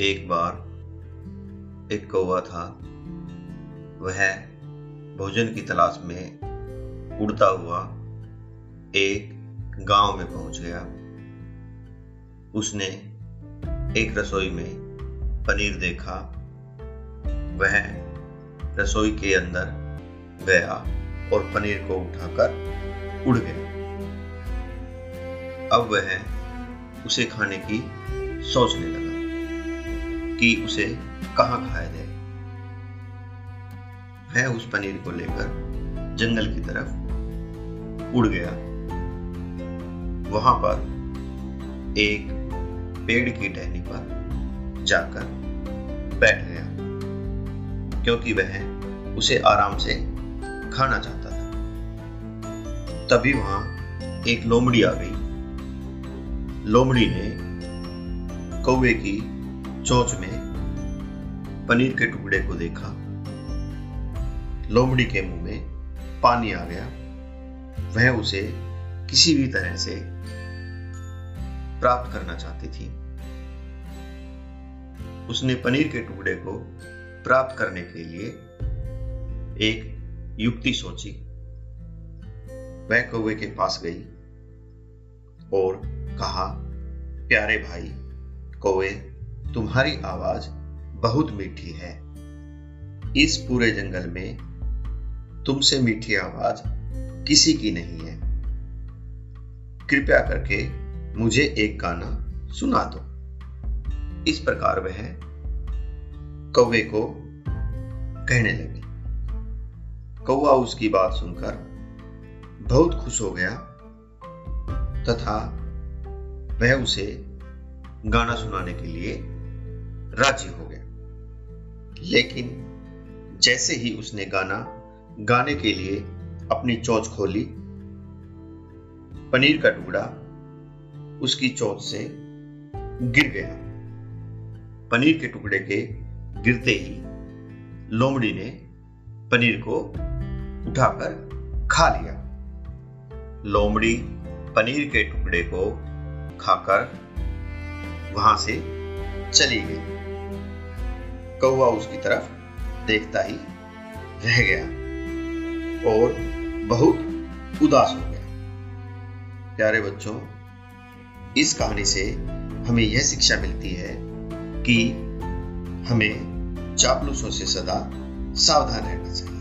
एक बार एक कौवा था। वह भोजन की तलाश में उड़ता हुआ एक गाँव में पहुँच गया। उसने एक रसोई में पनीर देखा। वह रसोई के अंदर गया और पनीर को उठाकर उड़ गया। अब वह उसे खाने की सोचने लगा। कि उसे कहाँ खाया जाए। वह उस पनीर को लेकर जंगल की तरफ़ उड़ गया। वहाँ पर एक पेड़ की टहनी पर जाकर बैठ गया, क्योंकि वह उसे आराम से खाना चाहता था। तभी वहाँ एक लोमड़ी आ गई। लोमड़ी ने कौवे की चोच में पनीर के टुकड़े को देखा। लोमड़ी के मुँह में पानी आ गया। वह उसे किसी भी तरह से प्राप्त करना चाहती थी। उसने पनीर के टुकड़े को प्राप्त करने के लिए एक युक्ति सोची। वह कौवे के पास गई और कहा, प्यारे भाई, कौवे तुम्हारी आवाज़ बहुत मीठी है। इस पूरे जंगल में तुमसे मीठी आवाज़ किसी की नहीं है। कृपया करके मुझे एक गाना सुना दो। इस प्रकार वह कौवे को कहने लगी। कौवा उसकी बात सुनकर बहुत खुश हो गया तथा वह उसे गाना सुनाने के लिए राज़ी हो गया। लेकिन जैसे ही उसने गाना, गाने के लिए अपनी चोंच खोली, पनीर का टुकड़ा उसकी चोंच से गिर गया। पनीर के टुकड़े के गिरते ही लोमड़ी ने पनीर को उठाकर खा लिया। लोमड़ी पनीर के टुकड़े को खाकर वहाँ से चली गई। कौवा उसकी तरफ़ देखता ही रह गया और बहुत उदास हो गया। प्यारे बच्चों, इस कहानी से हमें यह शिक्षा मिलती है कि हमें चापलूसों से सदा सावधान रहना चाहिए।